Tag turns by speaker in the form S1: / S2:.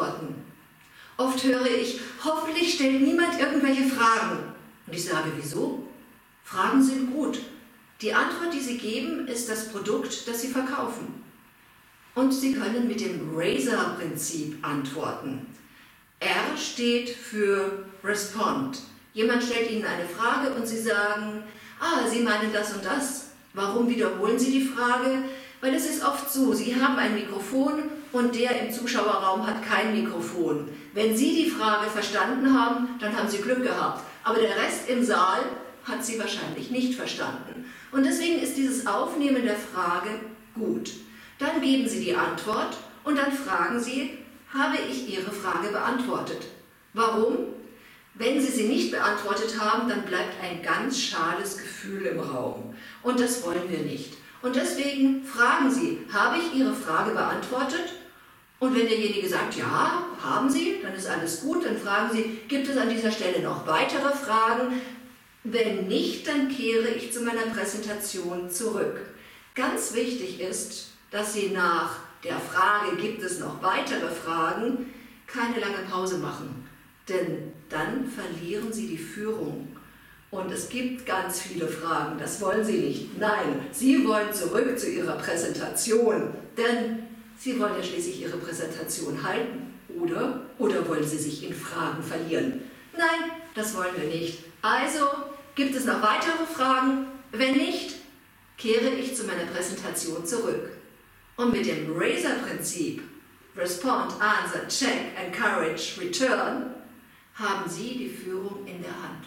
S1: Fragen beantworten. Oft höre ich, hoffentlich stellt niemand irgendwelche Fragen. Und ich sage, wieso? Fragen sind gut. Die Antwort, die Sie geben, ist das Produkt, das Sie verkaufen. Und Sie können mit dem Razor-Prinzip antworten. R steht für Respond. Jemand stellt Ihnen eine Frage und Sie sagen, ah, Sie meinen das und das. Warum wiederholen Sie die Frage? Weil es ist oft so, Sie haben ein Mikrofon und der im Zuschauerraum hat kein Mikrofon. Wenn Sie die Frage verstanden haben, dann haben Sie Glück gehabt. Aber der Rest im Saal hat sie wahrscheinlich nicht verstanden. Und deswegen ist dieses Aufnehmen der Frage gut. Dann geben Sie die Antwort und dann fragen Sie, habe ich Ihre Frage beantwortet? Warum? Wenn Sie sie nicht beantwortet haben, dann bleibt ein ganz schales Gefühl im Raum. Und das wollen wir nicht. Und deswegen fragen Sie, habe ich Ihre Frage beantwortet? Und wenn derjenige sagt, ja, haben Sie, dann ist alles gut. Dann fragen Sie, gibt es an dieser Stelle noch weitere Fragen? Wenn nicht, dann kehre ich zu meiner Präsentation zurück. Ganz wichtig ist, dass Sie nach der Frage, gibt es noch weitere Fragen, keine lange Pause machen. Denn dann verlieren Sie die Führung. Und es gibt ganz viele Fragen, das wollen Sie nicht. Nein, Sie wollen zurück zu Ihrer Präsentation, denn Sie wollen ja schließlich Ihre Präsentation halten. Oder? Oder wollen Sie sich in Fragen verlieren? Nein, das wollen wir nicht. Also, gibt es noch weitere Fragen? Wenn nicht, kehre ich zu meiner Präsentation zurück. Und mit dem Razor-Prinzip Respond, Answer, Check, Encourage, Return haben Sie die Führung in der Hand.